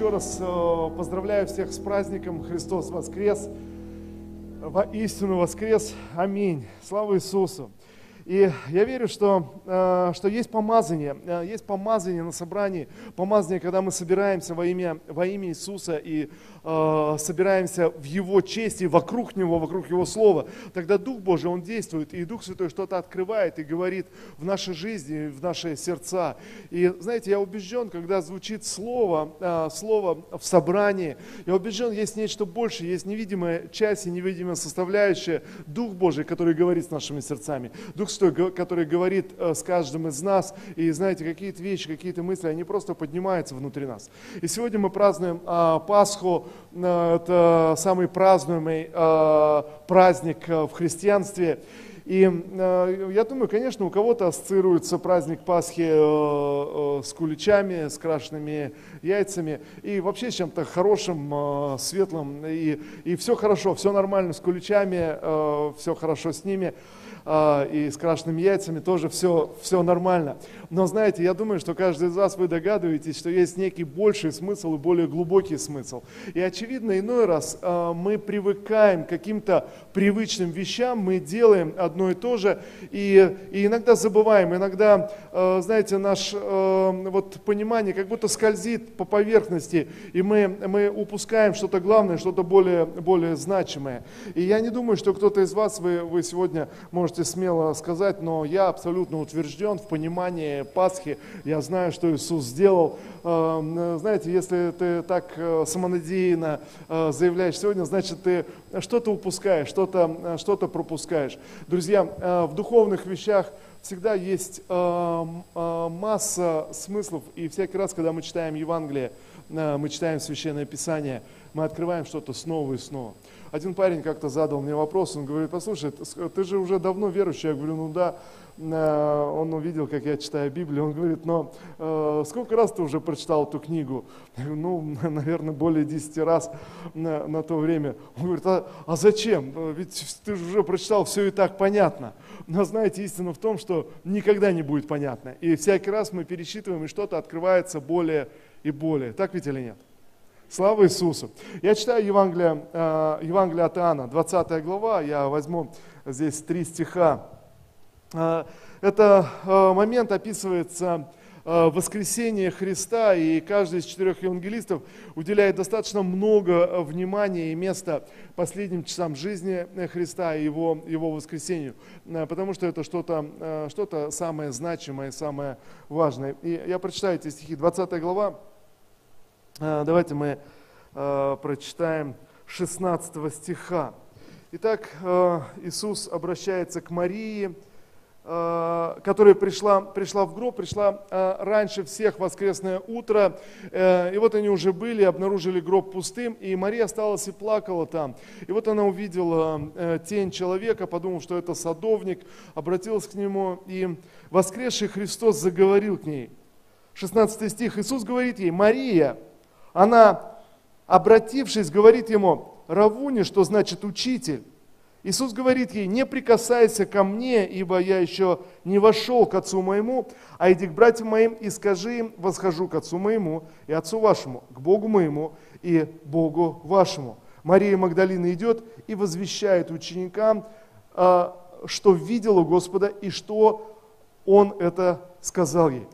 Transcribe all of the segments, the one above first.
еще раз э, поздравляю всех с праздником Христос воскрес. Воистину воскрес. Аминь. Слава Иисусу. И я верю, что, э, что есть помазание, э, есть помазание на собрании, помазание, когда мы собираемся во имя, во имя Иисуса и э, собираемся в Его честь и вокруг Него, вокруг Его Слова. Тогда Дух Божий, Он действует, и Дух Святой что-то открывает и говорит в нашей жизни, в наши сердца. И знаете, я убежден, когда звучит Слово, Слово в собрании, я убежден, есть нечто большее, есть невидимая часть и невидимая составляющая, Дух Божий, который говорит с нашими сердцами. Дух Святой, который говорит э, с каждым из нас. И знаете, какие-то вещи, какие-то мысли, они просто поднимаются внутри нас. И сегодня мы празднуем а, Пасху. Э, это самый празднуемый а, праздник в христианстве. И э, я думаю, конечно, у кого-то ассоциируется праздник Пасхи э, э, с куличами, с крашенными яйцами и вообще чем-то хорошим, э, светлым. И, и все хорошо, все нормально с куличами, э, все хорошо с ними. А, и с крашенными яйцами тоже все, все нормально. Но знаете, я думаю, что каждый из вас, вы догадываетесь, что есть некий больший смысл и более глубокий смысл. И очевидно, иной раз мы привыкаем к каким-то привычным вещам, мы делаем одно и то же, и, и иногда забываем, иногда, знаете, наше вот понимание как будто скользит по поверхности, и мы, мы упускаем что-то главное, что-то более, более значимое. И я не думаю, что кто-то из вас, вы, вы сегодня можете смело сказать, но я абсолютно утвержден в понимании Пасхи, я знаю, что Иисус сделал. Эм, знаете, если ты так э, самонадеянно э, заявляешь сегодня, значит, ты что-то упускаешь, что-то э, что пропускаешь. Друзья, в духовных вещах всегда есть масса смыслов, и всякий раз, когда мы читаем Евангелие, мы читаем Священное Писание, мы открываем что-то снова и снова. Один парень как-то задал мне вопрос, он говорит, послушай, ты же уже давно верующий. Я говорю, ну да, Э, он увидел, как я читаю Библию, он говорит, но э, сколько раз ты уже прочитал эту книгу? ну, наверное, более 10 раз на, на то время. Он говорит, а, а зачем? Э, ведь ты же уже прочитал, все и так понятно. Но знаете, истина в том, что никогда не будет понятно. И всякий раз мы пересчитываем, и что-то открывается более и более. Так ведь или нет? Слава Иисусу. Я читаю Евангелие, Евангелие от Иоанна, 20 глава, я возьму здесь три стиха. А, это а, момент описывается а, воскресение Христа, и каждый из четырех евангелистов уделяет достаточно много внимания и места последним часам жизни Христа и его, его воскресению, потому что это что-то что самое значимое, самое важное. И я прочитаю эти стихи, 20 глава, давайте мы прочитаем 16 стиха. Итак, Иисус обращается к Марии, Э, которая пришла, пришла в гроб, пришла э, раньше всех воскресное утро. Э, и вот они уже были, обнаружили гроб пустым, и Мария осталась и плакала там. И вот она увидела тень человека, подумав, что это садовник, обратилась к нему, и воскресший Христос заговорил к ней. 16 стих, Иисус говорит ей, Мария, она, обратившись, говорит ему, Равуни, что значит учитель. Иисус говорит ей, не прикасайся ко мне, ибо я еще не вошел к Отцу моему, а иди к братьям моим и скажи им, восхожу к Отцу моему и Отцу вашему, к Богу моему и Богу вашему. Мария Магдалина идет и возвещает ученикам, а, что видела Господа и что Он это сказал ей.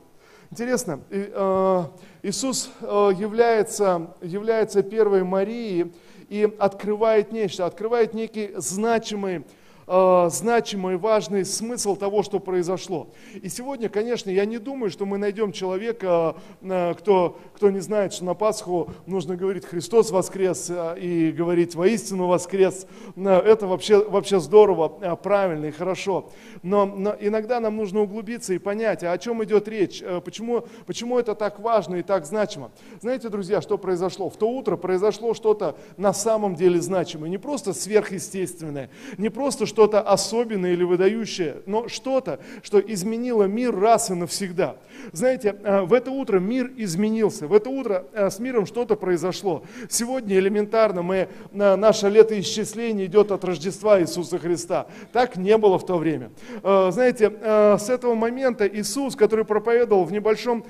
Интересно, а, Иисус а, является, является первой Марией, и открывает нечто, открывает некий значимый э, значимый, важный смысл того, что произошло. И сегодня, конечно, я не думаю, что мы найдем человека, э, кто, кто не знает, что на Пасху нужно говорить «Христос воскрес» э, и говорить «Воистину воскрес». Это вообще, вообще здорово, правильно и хорошо. Но, но иногда нам нужно углубиться и понять, а о чем идет речь, почему, почему это так важно и так значимо. Знаете, друзья, что произошло? В то утро произошло что-то на самом деле значимое, не просто сверхъестественное, не просто что что-то особенное или выдающее, но что-то, что изменило мир раз и навсегда. Знаете, э, в это утро мир изменился, в это утро э, с миром что-то произошло. Сегодня элементарно мы, э, наше летоисчисление идет от Рождества Иисуса Христа. Так не было в то время. Знаете, с этого момента Иисус, который проповедовал в небольшом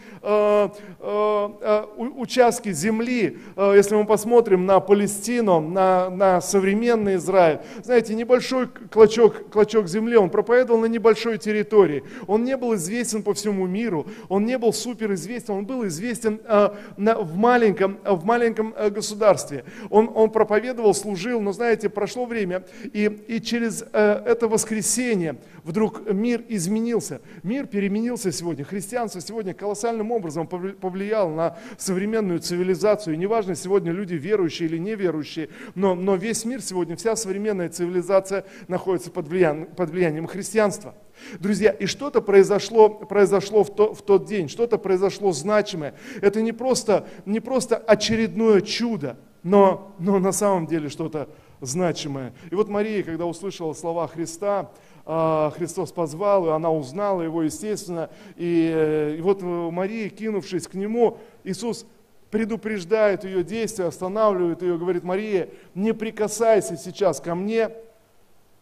участке земли, если мы посмотрим на Палестину, на, на современный Израиль, знаете, небольшой клочок, клочок земли, он проповедовал на небольшой территории. Он не был известен по всему миру, он не был суперизвестен, он был известен э, на, в маленьком, в маленьком э, государстве. Он, он проповедовал, служил, но знаете, прошло время, и, и через э, это воскресенье вдруг мир изменился. Мир переменился сегодня. Христианство сегодня колоссальным образом повлияло на современную цивилизацию. И неважно, сегодня люди верующие или неверующие, но, но весь мир сегодня, вся современная цивилизация находится под влиянием, под влиянием христианства. Друзья, и что-то произошло, произошло в, то, в тот день, что-то произошло значимое. Это не просто, не просто очередное чудо, но, но на самом деле что-то значимое. И вот Мария, когда услышала слова Христа, а, Христос позвал, и она узнала его, естественно. И, и вот Мария, кинувшись к нему, Иисус предупреждает ее действия, останавливает ее, говорит, Мария, не прикасайся сейчас ко мне,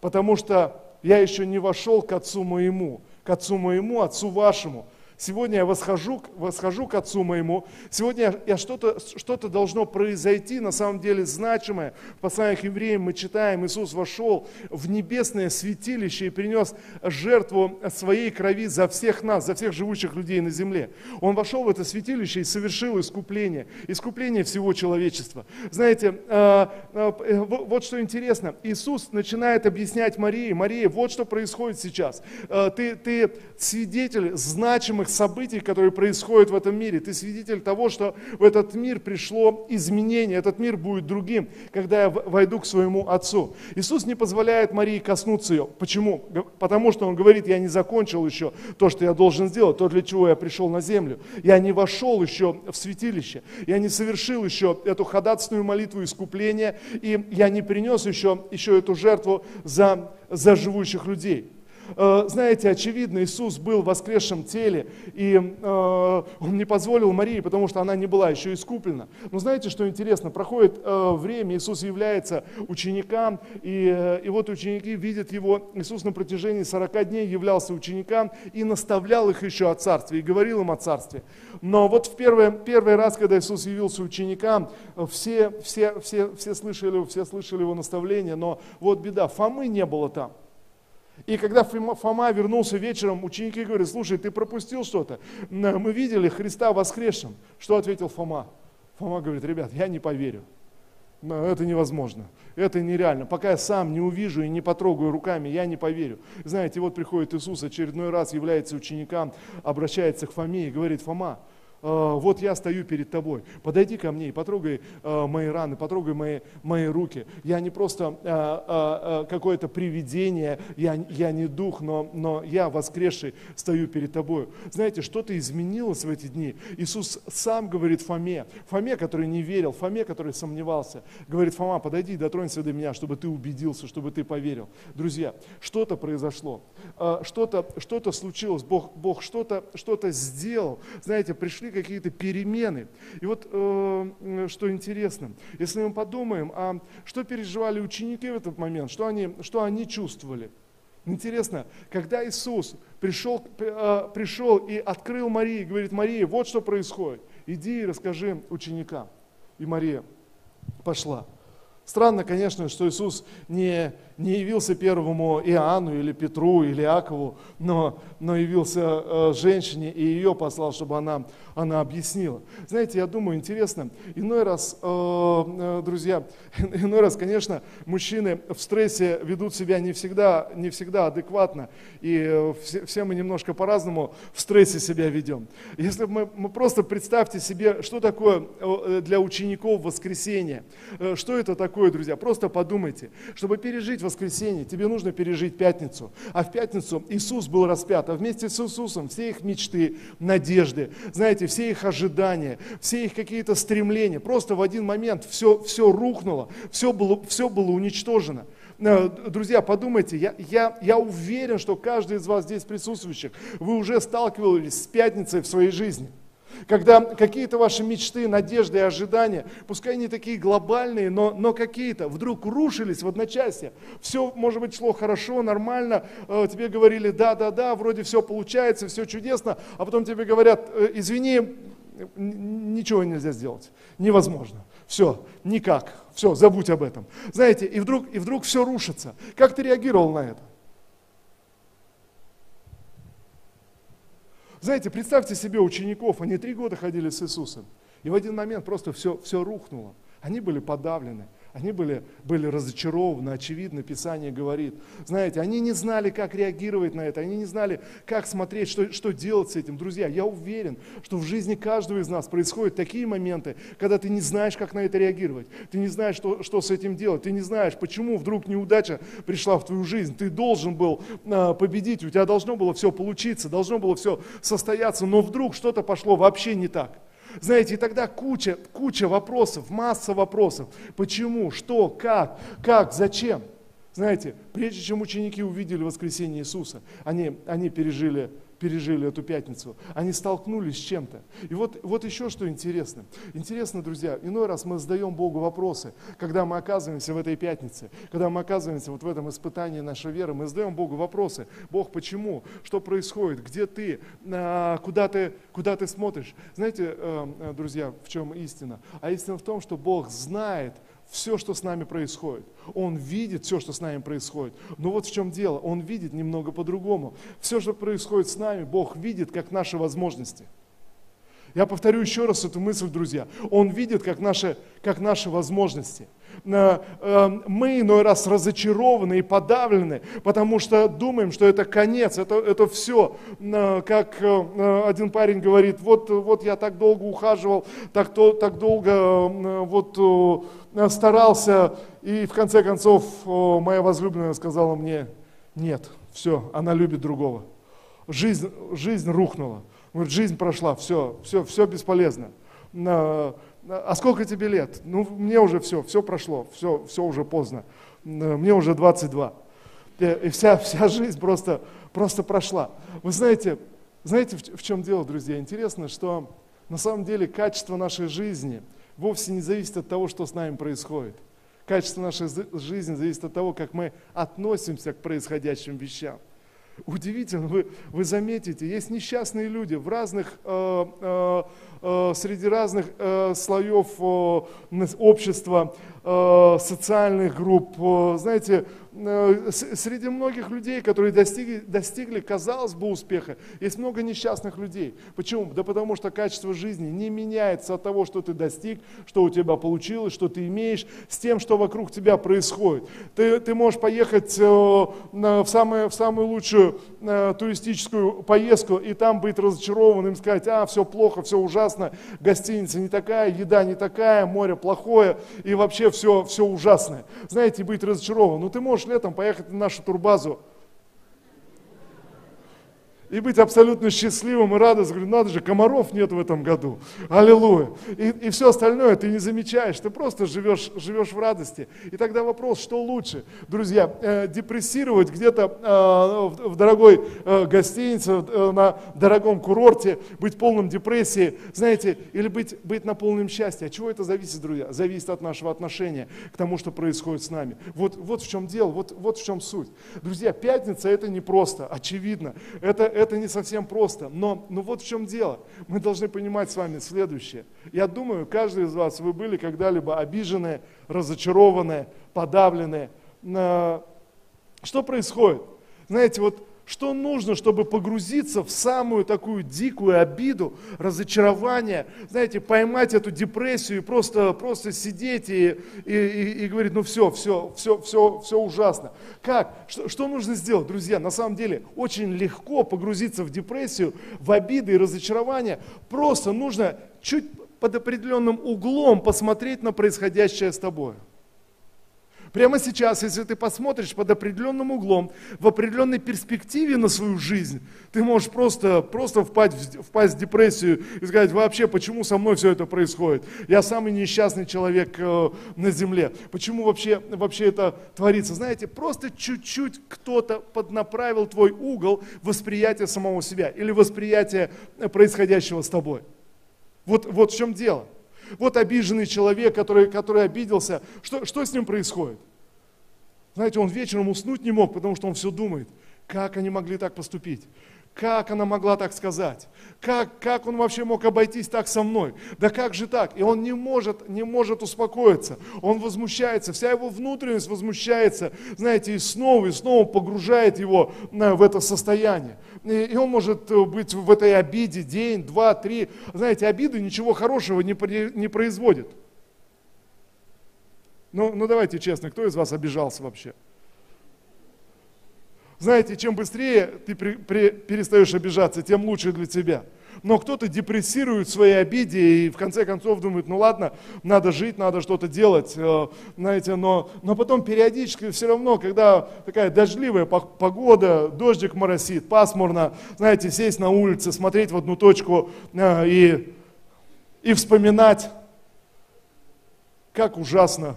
потому что я еще не вошел к Отцу моему, к Отцу моему, Отцу вашему. Сегодня я восхожу, восхожу к Отцу моему. Сегодня я, что-то что должно произойти, на самом деле значимое. В посланиях евреям мы читаем, Иисус вошел в небесное святилище и принес жертву своей крови за всех нас, за всех живущих людей на земле. Он вошел в это святилище и совершил искупление, искупление всего человечества. Знаете, э, э, вот что интересно, Иисус начинает объяснять Марии, Мария, вот что происходит сейчас. Э, ты, ты свидетель значимых событий, которые происходят в этом мире. Ты свидетель того, что в этот мир пришло изменение, этот мир будет другим, когда я войду к своему Отцу. Иисус не позволяет Марии коснуться ее. Почему? Потому что Он говорит, я не закончил еще то, что я должен сделать, то, для чего я пришел на землю. Я не вошел еще в святилище, я не совершил еще эту ходатственную молитву искупления, и я не принес еще, еще эту жертву за, за живущих людей. Э, знаете, очевидно, Иисус был в воскресшем теле, и э, Он не позволил Марии, потому что она не была еще искуплена. Но знаете, что интересно? Проходит э, время, Иисус является ученикам, и, и вот ученики видят Его. Иисус на протяжении 40 дней являлся ученикам и наставлял их еще о Царстве, и говорил им о Царстве. Но вот в первый, первый раз, когда Иисус явился ученикам, все, все, все, все, слышали, все слышали Его наставления, но вот беда, Фомы не было там. И когда Фома вернулся вечером, ученики говорят, слушай, ты пропустил что-то. Мы видели Христа воскресшим. Что ответил Фома? Фома говорит, ребят, я не поверю. Это невозможно, это нереально. Пока я сам не увижу и не потрогаю руками, я не поверю. Знаете, вот приходит Иисус, очередной раз является ученикам, обращается к Фоме и говорит, Фома, «А, вот я стою перед тобой, подойди ко мне и потрогай а, мои раны, потрогай мои, мои руки. Я не просто а, какое-то привидение, я, я не дух, но, но я воскресший стою перед тобой. Знаете, что-то изменилось в эти дни. Иисус сам говорит Фоме, Фоме, который не верил, Фоме, который сомневался, говорит, Фома, подойди и дотронься до меня, чтобы ты убедился, чтобы ты поверил. Друзья, что-то произошло, что-то что случилось, Бог, Бог что-то что сделал. Знаете, пришли какие-то перемены. И вот э, что интересно, если мы подумаем, а что переживали ученики в этот момент, что они, что они чувствовали. Интересно, когда Иисус пришел, э, пришел и открыл Марии, говорит, Мария, вот что происходит, иди и расскажи ученикам. И Мария пошла. Странно, конечно, что Иисус не, не явился первому Иоанну или Петру или Иакову, но, но явился э, женщине и ее послал, чтобы она, она объяснила. Знаете, я думаю, интересно, иной раз, э, э, друзья, иной раз, конечно, мужчины в стрессе ведут себя не всегда, не всегда адекватно, и все, все мы немножко по-разному в стрессе себя ведем. Если мы, мы просто представьте себе, что такое для учеников воскресенье, что это такое, друзья, просто подумайте, чтобы пережить воскресенье, тебе нужно пережить пятницу. А в пятницу Иисус был распят, а вместе с Иисусом все их мечты, надежды, знаете, все их ожидания, все их какие-то стремления. Просто в один момент все, все рухнуло, все было, все было уничтожено. Э, друзья, подумайте, я, я, я уверен, что каждый из вас здесь присутствующих, вы уже сталкивались с пятницей в своей жизни. Когда какие-то ваши мечты, надежды и ожидания, пускай не такие глобальные, но, но какие-то, вдруг рушились в одночасье. Все, может быть, шло хорошо, нормально, э, тебе говорили, да, да, да, вроде все получается, все чудесно, а потом тебе говорят, «Э, извини, ничего нельзя сделать, невозможно. Все, никак, все, забудь об этом. Знаете, и вдруг, и вдруг все рушится. Как ты реагировал на это? Знаете, представьте себе учеников, они три года ходили с Иисусом, и в один момент просто все, все рухнуло. Они были подавлены, они были, были разочарованы, очевидно, Писание говорит. Знаете, они не знали, как реагировать на это, они не знали, как смотреть, что, что делать с этим. Друзья, я уверен, что в жизни каждого из нас происходят такие моменты, когда ты не знаешь, как на это реагировать, ты не знаешь, что, что с этим делать, ты не знаешь, почему вдруг неудача пришла в твою жизнь. Ты должен был а, победить, у тебя должно было все получиться, должно было все состояться, но вдруг что-то пошло вообще не так. Знаете, и тогда куча, куча вопросов, масса вопросов. Почему, что, как, как, зачем? Знаете, прежде чем ученики увидели воскресение Иисуса, они, они пережили пережили эту пятницу. Они столкнулись с чем-то. И вот, вот еще что интересно. Интересно, друзья, иной раз мы задаем Богу вопросы, когда мы оказываемся в этой пятнице, когда мы оказываемся вот в этом испытании нашей веры, мы задаем Богу вопросы. Бог, почему? Что происходит? Где ты? А, куда ты, куда ты смотришь? Знаете, э, э, друзья, в чем истина? А истина в том, что Бог знает, все, что с нами происходит. Он видит все, что с нами происходит. Но вот в чем дело, Он видит немного по-другому. Все, что происходит с нами, Бог видит как наши возможности. Я повторю еще раз эту мысль, друзья. Он видит как наши, как наши возможности. Э, мы иной раз разочарованы и подавлены, потому что думаем, что это конец, это, это все. Э, как э, один парень говорит, вот, вот я так долго ухаживал, так, то, так долго вот Э, старался, и в конце концов моя возлюбленная сказала мне, нет, все, она любит другого. Жизнь, жизнь рухнула. Говорит, жизнь прошла, все, все, все бесполезно. А сколько тебе лет? Ну, мне уже все, все прошло, все, все уже поздно. Мне уже 22. И вся, вся жизнь просто, просто прошла. Вы знаете, знаете, в чем дело, друзья? Интересно, что на самом деле качество нашей жизни – вовсе не зависит от того, что с нами происходит. Качество нашей жизни зависит от того, как мы относимся к происходящим вещам. Удивительно, вы, вы заметите, есть несчастные люди в разных, э, э, э, среди разных э, слоев э, общества, социальных групп. Э, знаете, Э, среди многих людей, которые достигли, достигли, казалось бы, успеха, есть много несчастных людей. Почему? Да потому что качество жизни не меняется от того, что ты достиг, что у тебя получилось, что ты имеешь, с тем, что вокруг тебя происходит. Ты, ты можешь поехать э, в, самую, в самую лучшую э, туристическую поездку и там быть разочарованным, сказать, а, все плохо, все ужасно, гостиница не такая, еда не такая, море плохое и вообще все, все ужасное. Знаете, быть разочарован. Но ну, ты можешь летом поехать на нашу турбазу и быть абсолютно счастливым и радостным. Говорю, надо же, комаров нет в этом году. Аллилуйя. И, и все остальное ты не замечаешь, ты просто живешь, живешь в радости. И тогда вопрос, что лучше? Друзья, э, депрессировать где-то э, в дорогой э, гостинице, э, на дорогом курорте, быть полным депрессии, знаете, или быть, быть на полном счастье. От чего это зависит, друзья? Зависит от нашего отношения к тому, что происходит с нами. Вот, вот в чем дело, вот, вот в чем суть. Друзья, пятница это не просто, очевидно. Это, это не совсем просто. Но, но вот в чем дело. Мы должны понимать с вами следующее. Я думаю, каждый из вас, вы были когда-либо обижены, разочарованы, подавлены. Что происходит? Знаете, вот что нужно, чтобы погрузиться в самую такую дикую обиду, разочарование, знаете, поймать эту депрессию и просто, просто сидеть и, и, и, и говорить, ну все, все, все, все, все ужасно. Как? Что, что нужно сделать, друзья? На самом деле очень легко погрузиться в депрессию, в обиды и разочарование. Просто нужно чуть под определенным углом посмотреть на происходящее с тобой. Прямо сейчас, если ты посмотришь под определенным углом, в определенной перспективе на свою жизнь, ты можешь просто, просто впасть, впасть в депрессию и сказать, вообще, почему со мной все это происходит? Я самый несчастный человек э, на земле. Почему вообще, вообще это творится? Знаете, просто чуть-чуть кто-то поднаправил твой угол восприятия самого себя или восприятия происходящего с тобой. Вот, вот в чем дело. Вот обиженный человек, который, который обиделся, что, что с ним происходит? Знаете, он вечером уснуть не мог, потому что он все думает, как они могли так поступить. Как она могла так сказать? Как, как он вообще мог обойтись так со мной? Да как же так? И он не может, не может успокоиться. Он возмущается, вся его внутренность возмущается, знаете, и снова, и снова погружает его в это состояние. И, и он может э, быть в этой обиде день, два, три. Знаете, обиды ничего хорошего не, не производят. Ну, ну давайте честно, кто из вас обижался вообще? Знаете, чем быстрее ты при, при, перестаешь обижаться, тем лучше для тебя. Но кто-то депрессирует в своей обиде и в конце концов думает, ну ладно, надо жить, надо что-то делать, э, знаете, но, но потом периодически все равно, когда такая дождливая погода, дождик моросит, пасмурно, знаете, сесть на улице, смотреть в одну точку э, и, и вспоминать, как ужасно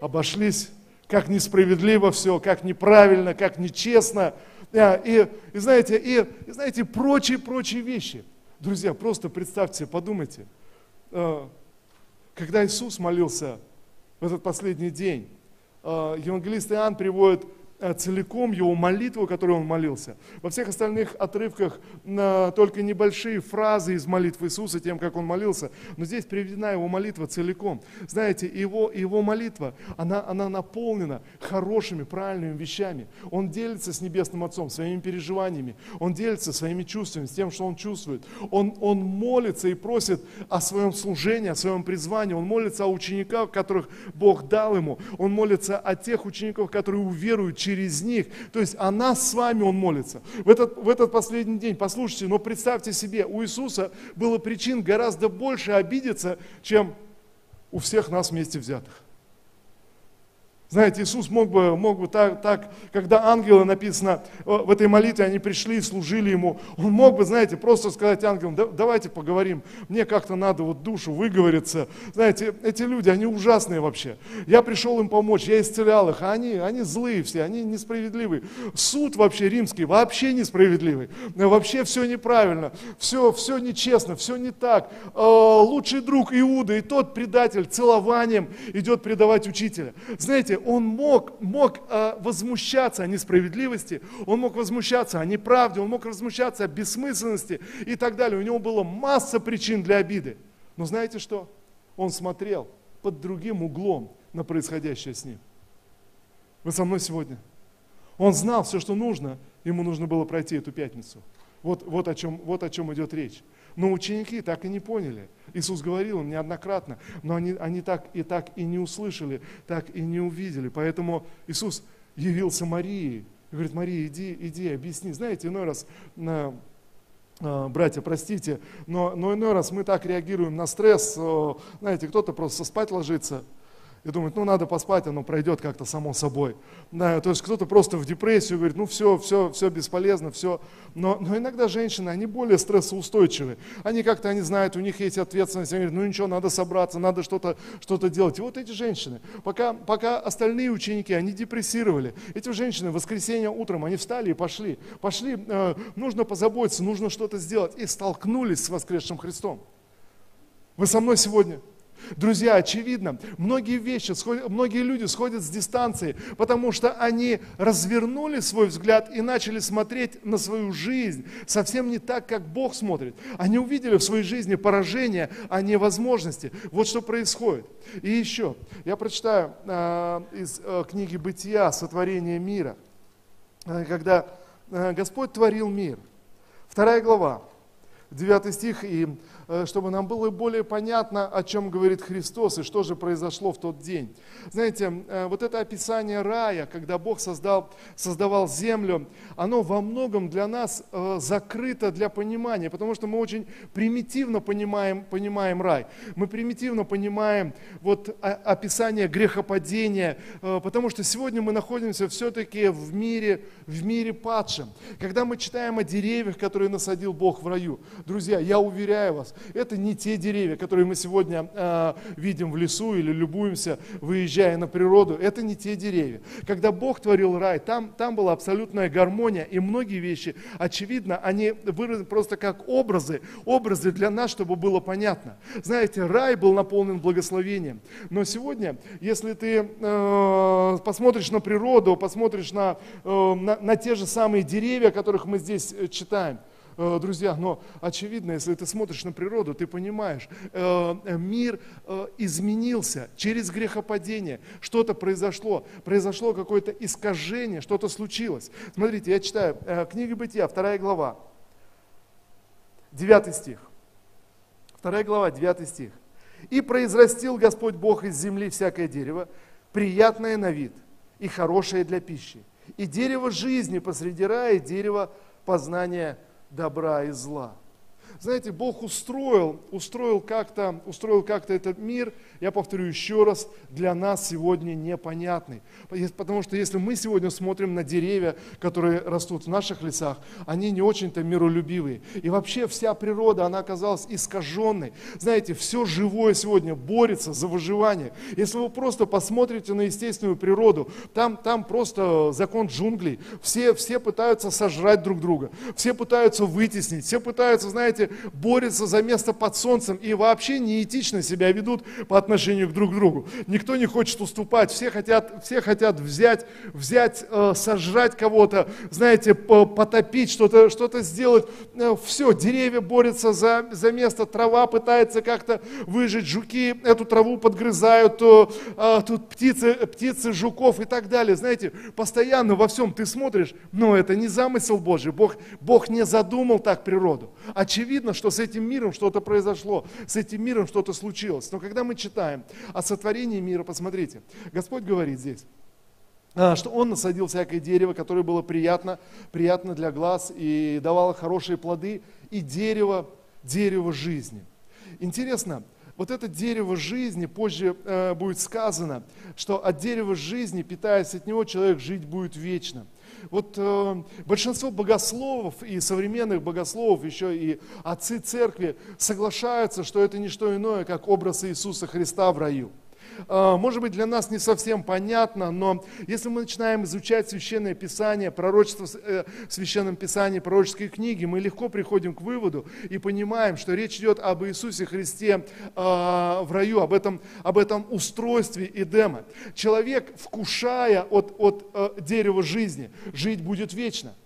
обошлись как несправедливо все, как неправильно, как нечестно. Э, и, и, знаете, и, и знаете, прочие-прочие вещи. Друзья, просто представьте, подумайте, э, когда Иисус молился в этот последний день, э, евангелист Иоанн приводит целиком его молитву, которую он молился. Во всех остальных отрывках только небольшие фразы из молитвы Иисуса, тем, как он молился. Но здесь приведена его молитва целиком. Знаете, его, его молитва, она, она наполнена хорошими, правильными вещами. Он делится с Небесным Отцом своими переживаниями. Он делится своими чувствами, с тем, что он чувствует. Он, он молится и просит о своем служении, о своем призвании. Он молится о учениках, которых Бог дал ему. Он молится о тех учениках, которые уверуют через них. То есть о нас с вами Он молится. В этот, в этот последний день, послушайте, но представьте себе, у Иисуса было причин гораздо больше обидеться, чем у всех нас вместе взятых. Знаете, Иисус мог бы, мог бы так, так, когда ангелы написано в этой молитве, они пришли и служили Ему, Он мог бы, знаете, просто сказать ангелам, да, давайте поговорим, мне как-то надо вот душу выговориться. Знаете, эти люди, они ужасные вообще. Я пришел им помочь, я исцелял их, а они, они злые все, они несправедливые. Суд вообще римский вообще несправедливый, вообще все неправильно, все, все нечестно, все не так. А, лучший друг Иуда и тот предатель целованием идет предавать учителя. Знаете, он мог, мог э, возмущаться о несправедливости, он мог возмущаться о неправде, он мог возмущаться о бессмысленности и так далее. У него была масса причин для обиды. Но знаете что? Он смотрел под другим углом на происходящее с ним. Вы со мной сегодня? Он знал все, что нужно, ему нужно было пройти эту пятницу. Вот, вот, о, чем, вот о чем идет речь. Но ученики так и не поняли. Иисус говорил им неоднократно, но они, они так и так и не услышали, так и не увидели. Поэтому Иисус явился Марии говорит, Мария, иди, иди, объясни. Знаете, иной раз, а, братья, простите, но, но иной раз мы так реагируем на стресс, знаете, кто-то просто спать ложится, и думает, ну надо поспать, оно пройдет как-то само собой. Да, то есть кто-то просто в депрессию говорит, ну все, все, все бесполезно, все. Но, но иногда женщины, они более стрессоустойчивы. Они как-то, они знают, у них есть ответственность, они говорят, ну ничего, надо собраться, надо что-то что делать. И вот эти женщины, пока, пока остальные ученики, они депрессировали, эти женщины в воскресенье утром, они встали и пошли. Пошли, э, нужно позаботиться, нужно что-то сделать. И столкнулись с воскресшим Христом. Вы со мной сегодня? Друзья, очевидно, многие вещи, многие люди сходят с дистанции, потому что они развернули свой взгляд и начали смотреть на свою жизнь совсем не так, как Бог смотрит. Они увидели в своей жизни поражение, а не возможности. Вот что происходит. И еще, я прочитаю э, из э, книги «Бытия. Сотворение мира», э, когда э, Господь творил мир. Вторая глава, 9 стих и чтобы нам было более понятно, о чем говорит Христос и что же произошло в тот день. Знаете, э, вот это описание рая, когда Бог создал, создавал землю, оно во многом для нас э, закрыто для понимания, потому что мы очень примитивно понимаем, понимаем рай. Мы примитивно понимаем вот описание грехопадения, потому что сегодня мы находимся все-таки в мире, в мире падшем. Когда мы читаем о деревьях, которые насадил Бог в раю, друзья, я уверяю вас, это не те деревья, которые мы сегодня э, видим в лесу или любуемся, выезжая на природу. Это не те деревья. Когда Бог творил рай, там, там была абсолютная гармония, и многие вещи, очевидно, они выражены просто как образы, образы для нас, чтобы было понятно. Знаете, рай был наполнен благословением. Но сегодня, если ты э, посмотришь на природу, посмотришь на, э, на, на те же самые деревья, которых мы здесь э, читаем, друзья, но очевидно, если ты смотришь на природу, ты понимаешь, э, мир э, изменился через грехопадение, что-то произошло, произошло какое-то искажение, что-то случилось. Смотрите, я читаю книга Бытия, вторая глава, 9 стих. Вторая глава, 9 стих. «И произрастил Господь Бог из земли всякое дерево, приятное на вид и хорошее для пищи, и дерево жизни посреди рая, и дерево познания добра и зла. Знаете, Бог устроил, устроил как-то, устроил как-то этот мир, я повторю еще раз, для нас сегодня непонятный. Потому что если мы сегодня смотрим на деревья, которые растут в наших лесах, они не очень-то миролюбивые. И вообще вся природа, она оказалась искаженной. Знаете, все живое сегодня борется за выживание. Если вы просто посмотрите на естественную природу, там, там просто закон джунглей. Все, все пытаются сожрать друг друга, все пытаются вытеснить, все пытаются, знаете, борются за место под солнцем и вообще неэтично себя ведут по отношению к друг другу. Никто не хочет уступать, все хотят, все хотят взять, взять, э, сожрать кого-то, знаете, потопить, что-то что сделать. Э, все, деревья борются за, за место, трава пытается как-то выжить, жуки эту траву подгрызают, э, тут птицы, птицы, жуков и так далее. Знаете, постоянно во всем ты смотришь, но это не замысел Божий. Бог, Бог не задумал так природу. Очевидно, видно, что с этим миром что-то произошло, с этим миром что-то случилось. Но когда мы читаем о сотворении мира, посмотрите, Господь говорит здесь, а, что Он насадил всякое дерево, которое было приятно, приятно для глаз и давало хорошие плоды, и дерево, дерево жизни. Интересно, вот это дерево жизни, позже э, будет сказано, что от дерева жизни, питаясь от него, человек жить будет вечно вот э, большинство богословов и современных богословов, еще и отцы церкви соглашаются, что это не что иное, как образ Иисуса Христа в раю. А, может быть, для нас не совсем понятно, но если мы начинаем изучать Священное Писание, пророчество э, в Священном Писании, пророческие книги, мы легко приходим к выводу и понимаем, что речь идет об Иисусе Христе а, в раю, об этом, об этом устройстве Эдема. Человек, вкушая от, от э, дерева жизни, жить будет вечно –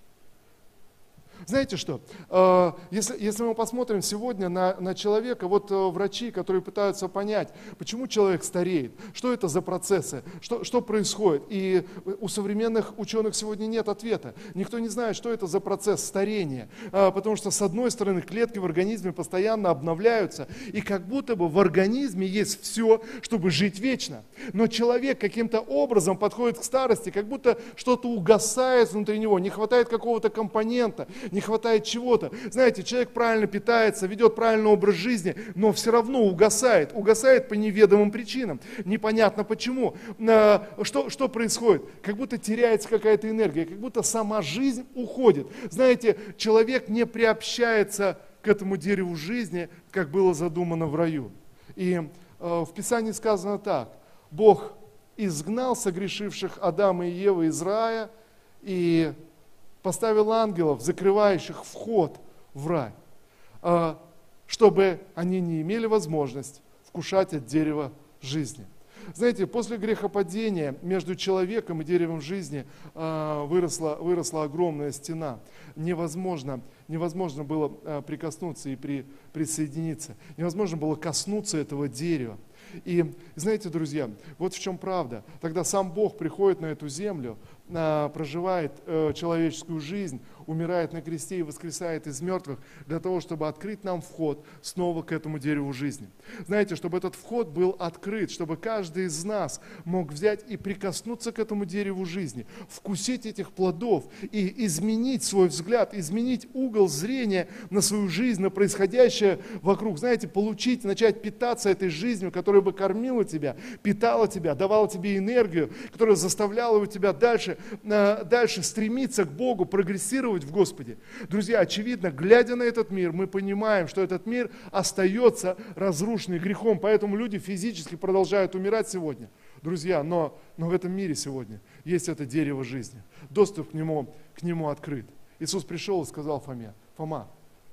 знаете что, э, если, если мы посмотрим сегодня на, на человека, вот э, врачи, которые пытаются понять, почему человек стареет, что это за процессы, что, что происходит. И у современных ученых сегодня нет ответа. Никто не знает, что это за процесс старения. Э, потому что, с одной стороны, клетки в организме постоянно обновляются, и как будто бы в организме есть все, чтобы жить вечно. Но человек каким-то образом подходит к старости, как будто что-то угасает внутри него, не хватает какого-то компонента, не хватает чего-то. Знаете, человек правильно питается, ведет правильный образ жизни, но все равно угасает. Угасает по неведомым причинам. Непонятно почему. А, что, что происходит? Как будто теряется какая-то энергия, как будто сама жизнь уходит. Знаете, человек не приобщается к этому дереву жизни, как было задумано в раю. И э, в Писании сказано так. Бог изгнал согрешивших Адама и Евы из рая, и поставил ангелов, закрывающих вход в рай, а, чтобы они не имели возможность вкушать от дерева жизни. Знаете, после грехопадения между человеком и деревом жизни а, выросла, выросла огромная стена. Невозможно, невозможно было а, прикоснуться и при, присоединиться. Невозможно было коснуться этого дерева. И знаете, друзья, вот в чем правда. Тогда сам Бог приходит на эту землю, проживает э, человеческую жизнь, умирает на кресте и воскресает из мертвых для того, чтобы открыть нам вход снова к этому дереву жизни. Знаете, чтобы этот вход был открыт, чтобы каждый из нас мог взять и прикоснуться к этому дереву жизни, вкусить этих плодов и изменить свой взгляд, изменить угол зрения на свою жизнь, на происходящее вокруг. Знаете, получить, начать питаться этой жизнью, которая бы кормила тебя, питала тебя, давала тебе энергию, которая заставляла тебя дальше, дальше стремиться к Богу, прогрессировать в Господе. Друзья, очевидно, глядя на этот мир, мы понимаем, что этот мир остается разрушенный грехом, поэтому люди физически продолжают умирать сегодня. Друзья, но, но в этом мире сегодня есть это дерево жизни. Доступ к нему, к нему открыт. Иисус пришел и сказал Фоме, Фома,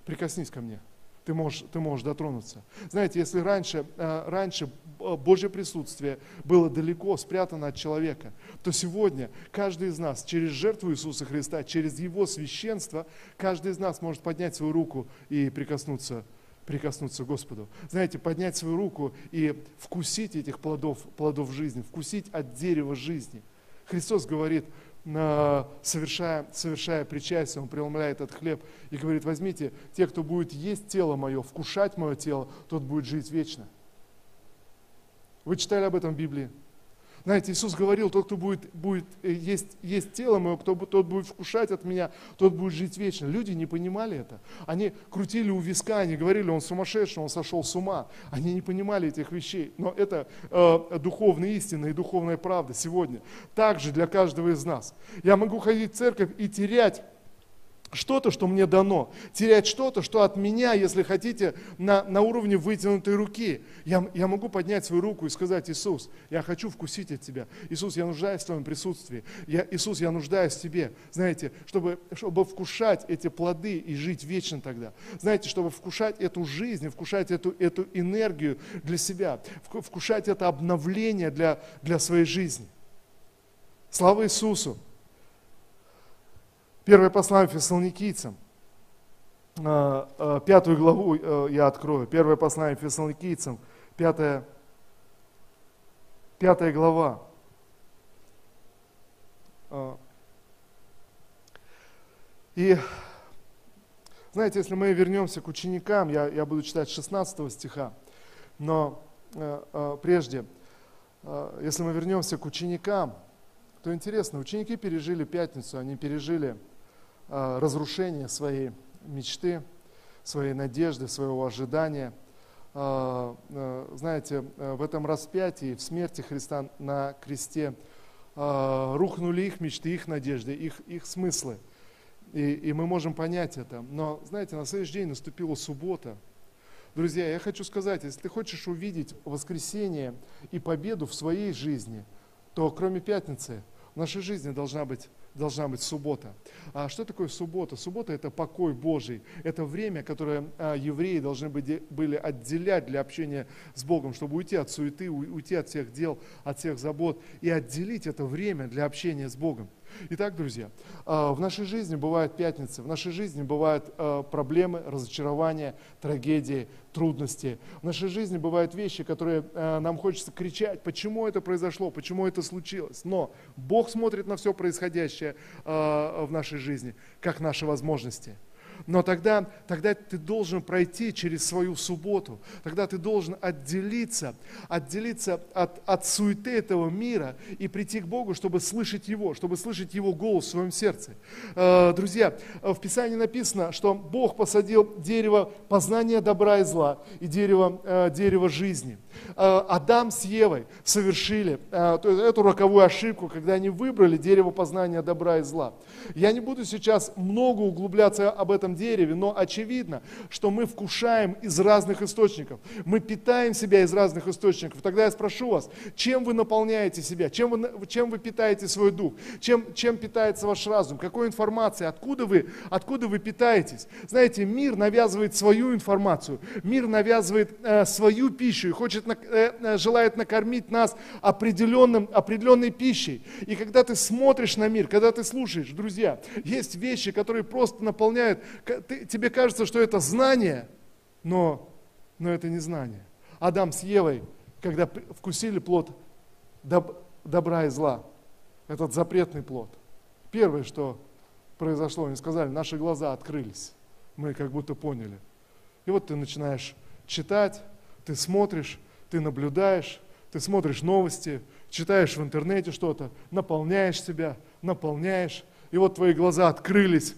прикоснись ко мне ты можешь, ты можешь дотронуться. Знаете, если раньше, э, раньше Божье присутствие было далеко спрятано от человека, то сегодня каждый из нас через жертву Иисуса Христа, через Его священство, каждый из нас может поднять свою руку и прикоснуться прикоснуться к Господу. Знаете, поднять свою руку и вкусить этих плодов, плодов жизни, вкусить от дерева жизни. Христос говорит, совершая, совершая причастие, он преломляет этот хлеб и говорит, возьмите, те, кто будет есть тело мое, вкушать мое тело, тот будет жить вечно. Вы читали об этом в Библии? Знаете, Иисус говорил, тот, кто будет, будет э, есть, есть тело мое, кто, тот будет вкушать от меня, тот будет жить вечно. Люди не понимали это. Они крутили у виска, они говорили, он сумасшедший, он сошел с ума. Они не понимали этих вещей. Но это э, духовная истина и духовная правда сегодня. Также для каждого из нас. Я могу ходить в церковь и терять что-то, что мне дано, терять что-то, что от меня, если хотите, на, на уровне вытянутой руки. Я, я могу поднять свою руку и сказать, Иисус, я хочу вкусить от Тебя. Иисус, я нуждаюсь в Твоем присутствии. Я, Иисус, я нуждаюсь в Тебе. Знаете, чтобы, чтобы вкушать эти плоды и жить вечно тогда. Знаете, чтобы вкушать эту жизнь, вкушать эту, эту энергию для себя, вкушать это обновление для, для своей жизни. Слава Иисусу! Первое послание Фессалоникийцам, а, а, пятую главу э, я открою. Первое послание Фессалоникийцам, пятая, пятая глава. А. И знаете, если мы вернемся к ученикам, я, я буду читать 16 стиха, но э, э, прежде, э, если мы вернемся к ученикам, то интересно, ученики пережили пятницу, они пережили разрушение своей мечты, своей надежды, своего ожидания. А, а, знаете, в этом распятии, в смерти Христа на кресте рухнули их мечты, их надежды, их, их смыслы. И, и мы можем понять это. Но, знаете, на следующий день наступила суббота. Друзья, я хочу сказать, если ты хочешь увидеть воскресение и победу в своей жизни, то кроме пятницы в нашей жизни должна быть должна быть суббота. А что такое суббота? Суббота – это покой Божий. Это время, которое а, евреи должны были отделять для общения с Богом, чтобы уйти от суеты, уйти от всех дел, от всех забот и отделить это время для общения с Богом. Итак, друзья, а, в нашей жизни бывают пятницы, в нашей жизни бывают а, проблемы, разочарования, трагедии, трудности. В нашей жизни бывают вещи, которые а, нам хочется кричать, почему это произошло, почему это случилось. Но Бог смотрит на все происходящее в нашей жизни, как наши возможности – но тогда, тогда ты должен пройти через свою субботу. Тогда ты должен отделиться, отделиться от, от суеты этого мира и прийти к Богу, чтобы слышать Его, чтобы слышать Его голос в своем сердце. Э, друзья, в Писании написано, что Бог посадил дерево познания добра и зла и дерево, э, дерево жизни. Э, Адам с Евой совершили эту роковую ошибку, когда они выбрали дерево познания добра и зла. Я не буду сейчас много углубляться об этом дереве, но очевидно, что мы вкушаем из разных источников. Мы питаем себя из разных источников. Тогда я спрошу вас, чем вы наполняете себя? Чем вы, чем вы питаете свой дух? Чем, чем питается ваш разум? Какой информацией? Откуда вы, откуда вы питаетесь? Знаете, мир навязывает свою информацию. Мир навязывает э, свою пищу и хочет, э, э, желает накормить нас определенным, определенной пищей. И когда ты смотришь на мир, когда ты слушаешь, друзья, есть вещи, которые просто наполняют ты, тебе кажется, что это знание, но, но это не знание. Адам с Евой, когда вкусили плод доб, добра и зла, этот запретный плод. Первое, что произошло, они сказали, наши глаза открылись, мы как будто поняли. И вот ты начинаешь читать, ты смотришь, ты наблюдаешь, ты смотришь новости, читаешь в интернете что-то, наполняешь себя, наполняешь, и вот твои глаза открылись,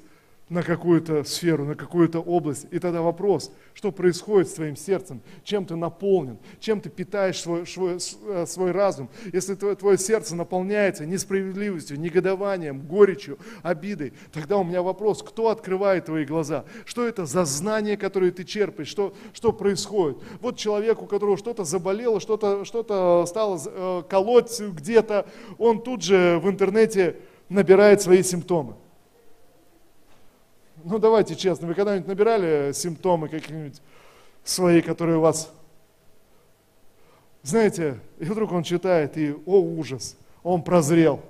на какую-то сферу, на какую-то область. И тогда вопрос, что происходит с твоим сердцем, чем ты наполнен, чем ты питаешь свой, свой, э, свой разум. Если твое, твое сердце наполняется несправедливостью, негодованием, горечью, обидой, тогда у меня вопрос, кто открывает твои глаза? Что это за знание, которое ты черпаешь? Что, что происходит? Вот человек, у которого что-то заболело, что-то что стало э, колоть где-то, он тут же в интернете набирает свои симптомы. Ну давайте честно, вы когда-нибудь набирали симптомы какие-нибудь свои, которые у вас... Знаете, и вдруг он читает, и, о ужас, он прозрел.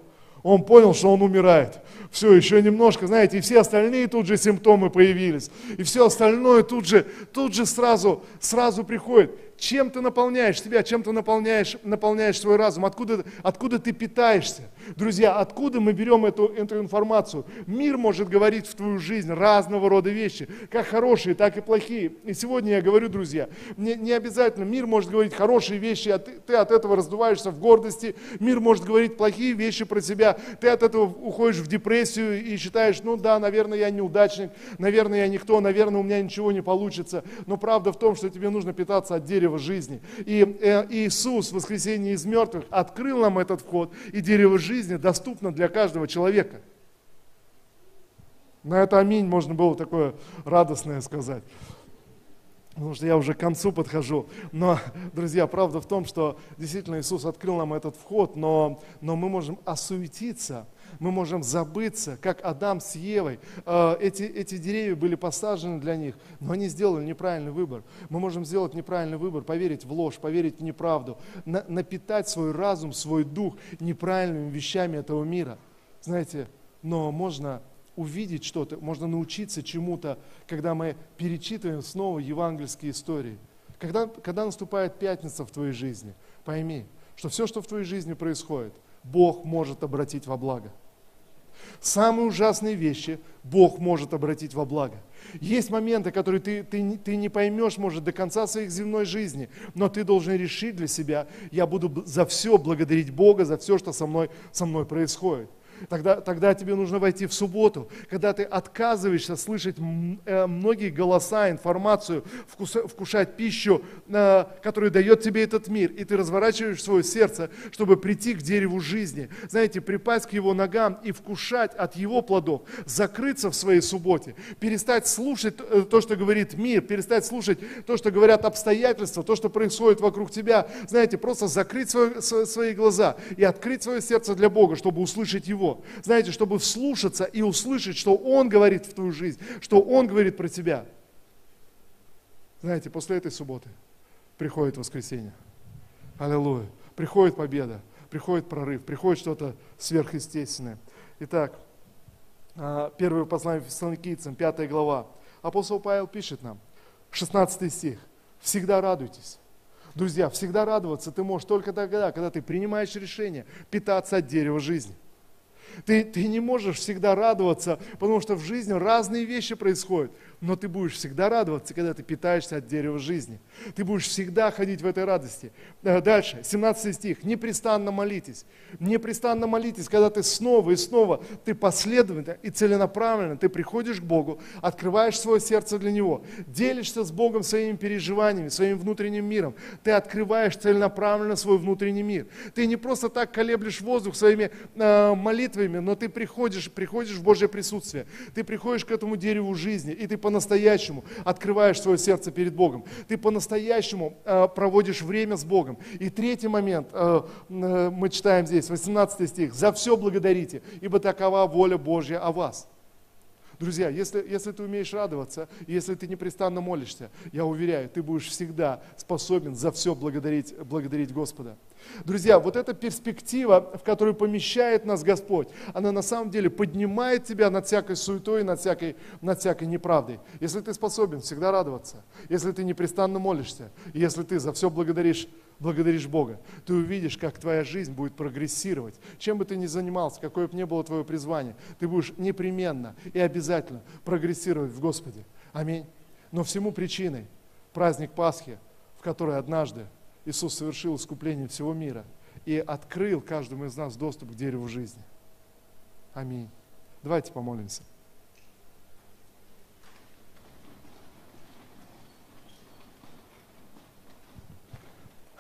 Он понял, что он умирает. Все, еще немножко, знаете, и все остальные тут же симптомы появились. И все остальное тут же, тут же сразу, сразу приходит. Чем ты наполняешь себя, чем ты наполняешь, наполняешь свой разум, откуда, откуда ты питаешься. Друзья, откуда мы берем эту, эту информацию? Мир может говорить в твою жизнь разного рода вещи, как хорошие, так и плохие. И сегодня я говорю, друзья, не, не обязательно мир может говорить хорошие вещи, а ты, ты от этого раздуваешься в гордости. Мир может говорить плохие вещи про тебя, ты от этого уходишь в депрессию и считаешь, ну да, наверное, я неудачник, наверное, я никто, наверное, у меня ничего не получится. Но правда в том, что тебе нужно питаться от дерева дерево жизни. И э, Иисус в воскресенье из мертвых открыл нам этот вход, и дерево жизни доступно для каждого человека. На это аминь можно было такое радостное сказать. Потому что я уже к концу подхожу. Но, друзья, правда в том, что действительно Иисус открыл нам этот вход, но, но мы можем осуетиться – мы можем забыться, как Адам с Евой. Э, эти, эти деревья были посажены для них, но они сделали неправильный выбор. Мы можем сделать неправильный выбор, поверить в ложь, поверить в неправду, на, напитать свой разум, свой дух неправильными вещами этого мира. Знаете, но можно увидеть что-то, можно научиться чему-то, когда мы перечитываем снова евангельские истории. Когда, когда наступает пятница в твоей жизни, пойми, что все, что в твоей жизни происходит, Бог может обратить во благо. Самые ужасные вещи Бог может обратить во благо. Есть моменты, которые ты, ты, ты не поймешь, может, до конца своих земной жизни, но ты должен решить для себя, я буду за все благодарить Бога, за все, что со мной, со мной происходит. Тогда, тогда тебе нужно войти в субботу, когда ты отказываешься слышать э, многие голоса, информацию, вкушать пищу, э, которую дает тебе этот мир, и ты разворачиваешь свое сердце, чтобы прийти к дереву жизни, знаете, припасть к его ногам и вкушать от его плодов, закрыться в своей субботе, перестать слушать э, то, что говорит мир, перестать слушать то, что говорят обстоятельства, то, что происходит вокруг тебя, знаете, просто закрыть свой, свои глаза и открыть свое сердце для Бога, чтобы услышать Его. Знаете, чтобы вслушаться и услышать, что Он говорит в твою жизнь, что Он говорит про тебя. Знаете, после этой субботы приходит воскресенье. Аллилуйя. Приходит победа, приходит прорыв, приходит что-то сверхъестественное. Итак, а, первое послание Фессалоникийцам, 5 глава. Апостол Павел пишет нам, 16 стих. «Всегда радуйтесь». Друзья, всегда радоваться ты можешь только тогда, когда ты принимаешь решение питаться от дерева жизни – ты, ты не можешь всегда радоваться, потому что в жизни разные вещи происходят но ты будешь всегда радоваться, когда ты питаешься от дерева жизни. Ты будешь всегда ходить в этой радости. Э, дальше, 17 стих. Непрестанно молитесь. Непрестанно молитесь, когда ты снова и снова, ты последовательно и целенаправленно, ты приходишь к Богу, открываешь свое сердце для Него, делишься с Богом своими переживаниями, своим внутренним миром. Ты открываешь целенаправленно свой внутренний мир. Ты не просто так колеблешь воздух своими э, молитвами, но ты приходишь, приходишь в Божье присутствие. Ты приходишь к этому дереву жизни, и ты по-настоящему открываешь свое сердце перед Богом. Ты по-настоящему э, проводишь время с Богом. И третий момент, э, э, мы читаем здесь, 18 стих. «За все благодарите, ибо такова воля Божья о вас». Друзья, если, если ты умеешь радоваться, если ты непрестанно молишься, я уверяю, ты будешь всегда способен за все благодарить, благодарить Господа. Друзья, вот эта перспектива, в которую помещает нас Господь, она на самом деле поднимает тебя над всякой суетой, над всякой, над всякой неправдой. Если ты способен всегда радоваться, если ты непрестанно молишься, если ты за все благодаришь благодаришь Бога, ты увидишь, как твоя жизнь будет прогрессировать. Чем бы ты ни занимался, какое бы ни было твое призвание, ты будешь непременно и обязательно прогрессировать в Господе. Аминь. Но всему причиной праздник Пасхи, в который однажды Иисус совершил искупление всего мира и открыл каждому из нас доступ к дереву жизни. Аминь. Давайте помолимся.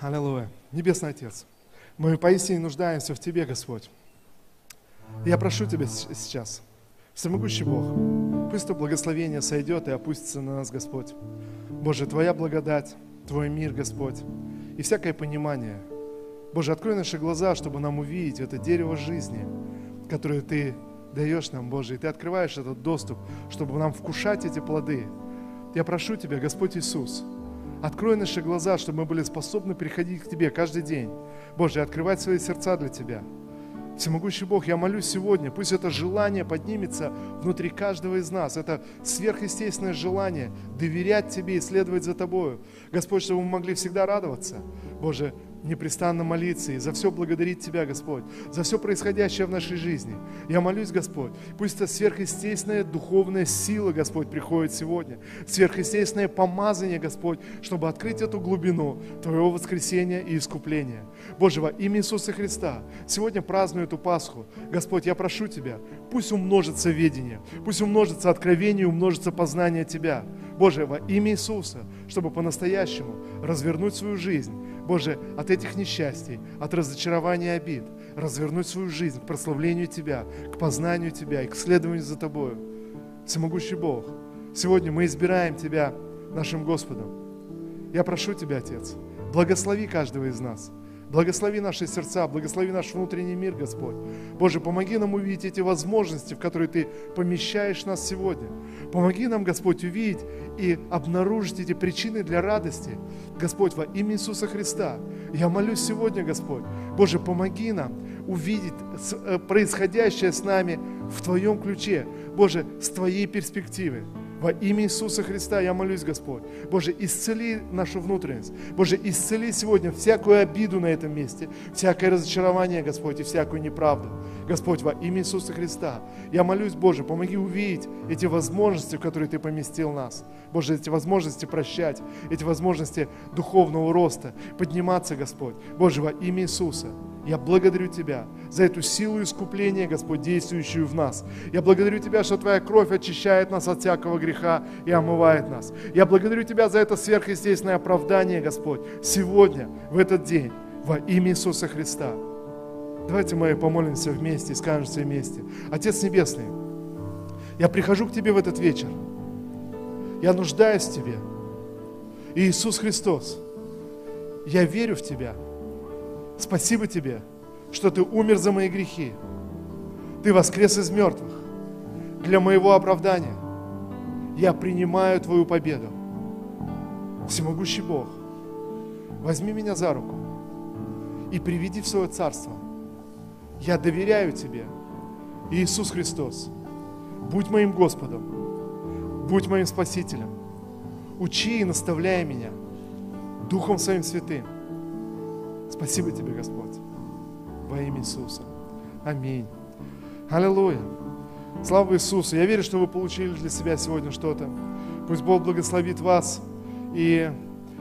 Аллилуйя. Небесный Отец, мы поистине нуждаемся в Тебе, Господь. Я прошу Тебя сейчас, всемогущий Бог, пусть то благословение сойдет и опустится на нас, Господь. Боже, Твоя благодать, Твой мир, Господь, и всякое понимание. Боже, открой наши глаза, чтобы нам увидеть это дерево жизни, которое Ты даешь нам, Боже, и Ты открываешь этот доступ, чтобы нам вкушать эти плоды. Я прошу Тебя, Господь Иисус, Открой наши глаза, чтобы мы были способны приходить к Тебе каждый день. Боже, открывать свои сердца для Тебя. Всемогущий Бог, я молюсь сегодня, пусть это желание поднимется внутри каждого из нас. Это сверхъестественное желание доверять Тебе и следовать за Тобою. Господь, чтобы мы могли всегда радоваться. Боже, непрестанно молиться и за все благодарить Тебя, Господь, за все происходящее в нашей жизни. Я молюсь, Господь, пусть это сверхъестественная духовная сила, Господь, приходит сегодня, сверхъестественное помазание, Господь, чтобы открыть эту глубину Твоего воскресения и искупления. Боже, во имя Иисуса Христа, сегодня праздную эту Пасху. Господь, я прошу Тебя, пусть умножится ведение, пусть умножится откровение, умножится познание Тебя. Боже, во имя Иисуса, чтобы по-настоящему развернуть свою жизнь, Боже, от этих несчастий, от разочарования и обид, развернуть свою жизнь к прославлению Тебя, к познанию Тебя и к следованию за Тобою. Всемогущий Бог, сегодня мы избираем Тебя нашим Господом. Я прошу Тебя, Отец, благослови каждого из нас – Благослови наши сердца, благослови наш внутренний мир, Господь. Боже, помоги нам увидеть эти возможности, в которые Ты помещаешь нас сегодня. Помоги нам, Господь, увидеть и обнаружить эти причины для радости. Господь, во имя Иисуса Христа, я молюсь сегодня, Господь. Боже, помоги нам увидеть э, происходящее с нами в Твоем ключе. Боже, с Твоей перспективы. Во имя Иисуса Христа я молюсь, Господь. Боже, исцели нашу внутренность. Боже, исцели сегодня всякую обиду на этом месте, всякое разочарование, Господь, и всякую неправду. Господь, во имя Иисуса Христа, я молюсь, Боже, помоги увидеть эти возможности, в которые Ты поместил нас. Боже, эти возможности прощать, эти возможности духовного роста, подниматься, Господь. Боже, во имя Иисуса, я благодарю Тебя за эту силу искупления, Господь, действующую в нас. Я благодарю Тебя, что Твоя кровь очищает нас от всякого греха и омывает нас. Я благодарю Тебя за это сверхъестественное оправдание, Господь, сегодня, в этот день, во имя Иисуса Христа. Давайте мы помолимся вместе и скажем все вместе. Отец Небесный, я прихожу к Тебе в этот вечер. Я нуждаюсь в Тебе. И Иисус Христос, я верю в Тебя – Спасибо тебе, что ты умер за мои грехи. Ты воскрес из мертвых для моего оправдания. Я принимаю твою победу. Всемогущий Бог, возьми меня за руку и приведи в свое царство. Я доверяю тебе, Иисус Христос. Будь моим Господом, будь моим Спасителем. Учи и наставляй меня Духом Своим Святым Спасибо тебе, Господь, во имя Иисуса. Аминь. Аллилуйя. Слава Иисусу. Я верю, что вы получили для себя сегодня что-то. Пусть Бог благословит вас. И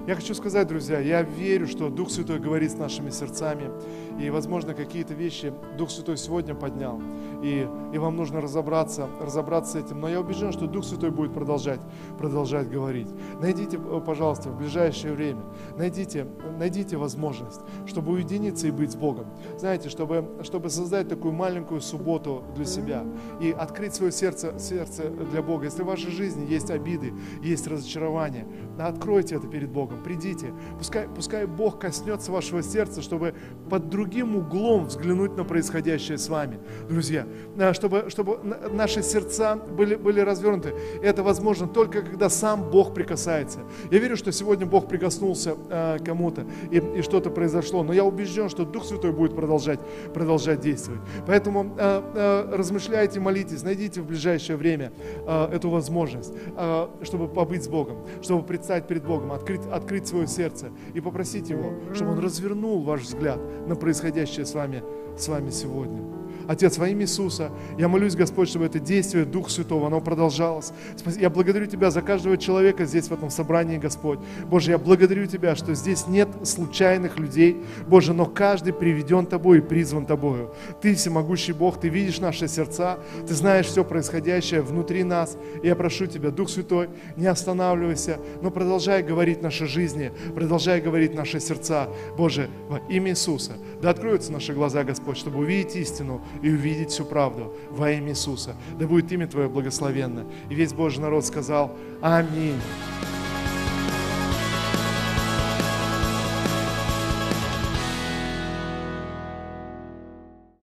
я хочу сказать, друзья, я верю, что Дух Святой говорит с нашими сердцами. И, возможно, какие-то вещи Дух Святой сегодня поднял. И, и вам нужно разобраться, разобраться с этим. Но я убежден, что Дух Святой будет продолжать, продолжать говорить. Найдите, пожалуйста, в ближайшее время, найдите, найдите возможность, чтобы уединиться и быть с Богом. Знаете, чтобы, чтобы создать такую маленькую субботу для себя и открыть свое сердце, сердце для Бога. Если в вашей жизни есть обиды, есть разочарования, откройте это перед Богом, придите. Пускай, пускай Бог коснется вашего сердца, чтобы под другим углом взглянуть на происходящее с вами, друзья, э, чтобы, чтобы наши сердца были, были развернуты. Это возможно только когда сам Бог прикасается. Я верю, что сегодня Бог прикоснулся э, кому-то и, и что-то произошло, но я убежден, что Дух Святой будет продолжать, продолжать действовать. Поэтому э, э, размышляйте, молитесь, найдите в ближайшее время э, эту возможность, э, чтобы побыть с Богом, чтобы предстать перед Богом, открыть, от, открыть свое сердце и попросить Его, чтобы Он развернул ваш взгляд на происходящее с вами, с вами сегодня. Отец, во имя Иисуса, я молюсь, Господь, чтобы это действие Духа Святого, оно продолжалось. Я благодарю Тебя за каждого человека здесь, в этом собрании, Господь. Боже, я благодарю Тебя, что здесь нет случайных людей, Боже, но каждый приведен Тобой и призван Тобою. Ты всемогущий Бог, Ты видишь наши сердца, Ты знаешь все происходящее внутри нас. И я прошу Тебя, Дух Святой, не останавливайся, но продолжай говорить наши жизни, продолжай говорить наши сердца. Боже, во имя Иисуса, да откроются наши глаза, Господь, чтобы увидеть истину и увидеть всю правду во имя Иисуса. Да будет имя Твое благословенно. И весь Божий народ сказал Аминь.